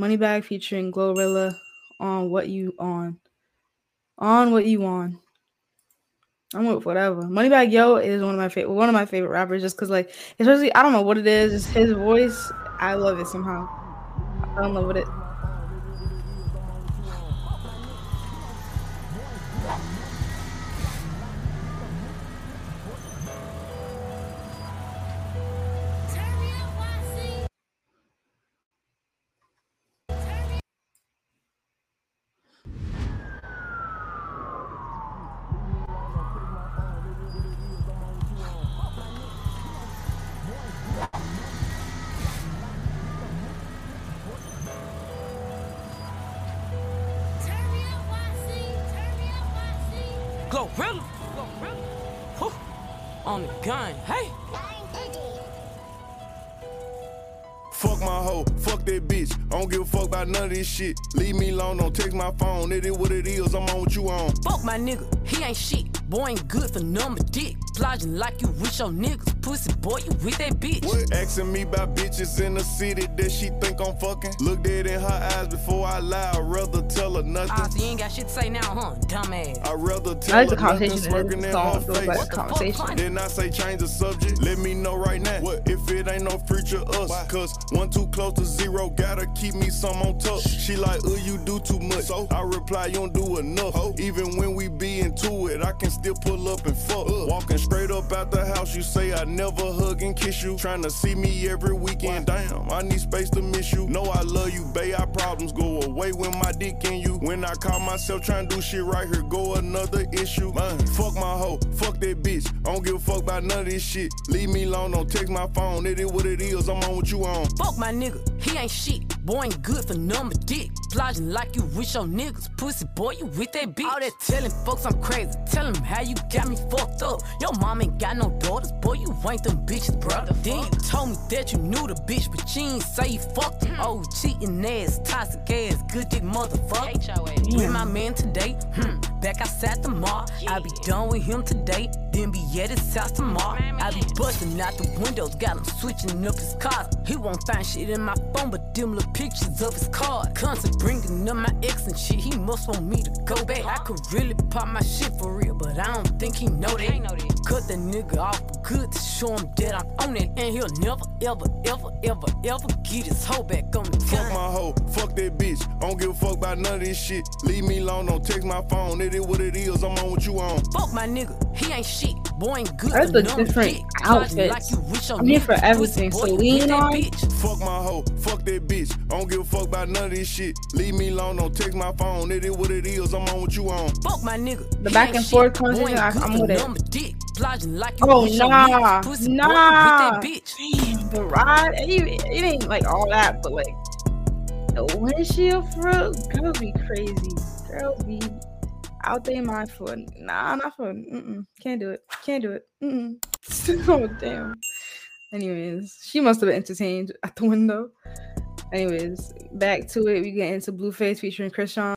Moneybagg featuring Glorilla on what you on. On what you on. I'm with whatever. Moneybagg Yo is one of my favorite one of my favorite rappers just because like especially I don't know what it is, it's his voice. I love it somehow. I in love it. Glorilla. Whew. On the gun, hey. Fuck my hoe, fuck that bitch. I don't give a fuck about none of this shit. Leave me alone, don't text my phone. It is what it is, I'm on what you on. Fuck my nigga, he ain't shit. Boy ain't good for number dick. Plodging like you with your niggas. Pussy boy, you with that bitch. What? Asking me about bitches in the city that she think I'm fucking. Look dead in her eyes before I lie. I'd rather tell her nothing. Ah, so you ain't got shit to say now, huh? Dumbass. I'd rather tell I like her the nothing conversation smirking this in song. her face. like What the conversation. Then I say change the subject. Let me know right now. What if it ain't no future us? Cause one too close to zero, gotta keep me some on top. She like, uh, you do too much. So I reply, you don't do enough. Even when we be into it, I can still pull up and fuck. Walking straight up out the house, you say I never hug and kiss you. Trying to see me every weekend. Damn, I need space to miss you. Know I love you, babe. Our problems go away when my dick in you. When I call myself trying to do shit right here, go another issue. Man, fuck my hoe, fuck that bitch. I don't give a fuck about none of this shit. Leave me alone, don't text my phone. It is what it is, I'm on what you on. Fuck my nigga, he ain't shit. Boy ain't good for number dick. Plodging like you with your niggas. Pussy boy, you with that bitch. All that telling folks I'm crazy. Tell 'em how you got me fucked up. Your mom ain't got no daughters. Boy, you ain't them bitches, bro. Then you told me that you knew the bitch, but you ain't say you fucked her. Oh, cheating ass, toxic ass, good dick motherfucker. With my man today, hmm, back outside the mall. I be done with him today, then be at his house tomorrow. I be busting out the windows, got him switching up his cars. He won't find shit in my phone, but them little pictures of his car. Constant bringing up my ex and shit, he must want me to go back. I could really pop my shit for real, but I don't think he know that. Cut the nigga off good to show him that I'm on it, and he'll never, ever, ever, ever, ever get his hoe back on the Fuck my hoe, fuck that bitch. I don't give a fuck about none of this shit. Leave me alone, don't text my phone. It is what it is, I'm on what you on. Fuck my nigga, he ain't shit. Boy ain't good That's a different outfit. Plotting Like you with your I'm here for everything. Pussy boy, you Celine with that on? Fuck my hoe, fuck that bitch. I don't give a fuck about none of this shit. Leave me alone, don't text my phone. It is what it is, I'm on what you on. Fuck my nigga. The back and forth Boy ain't conversation, I- good I'm with it. dick. Like Oh nah, niggas. Pussy boy, you with nah. that bitch. The ride, it, ain't- it ain't like all that, but like the windshield for girls be crazy. Girls be out there mind for nah, not for mm-mm, can't do it, can't do it. Mm-mm. oh damn. Anyways, she must have been entertained at the window. Anyways, back to it. We get into Blueface featuring Chrisean.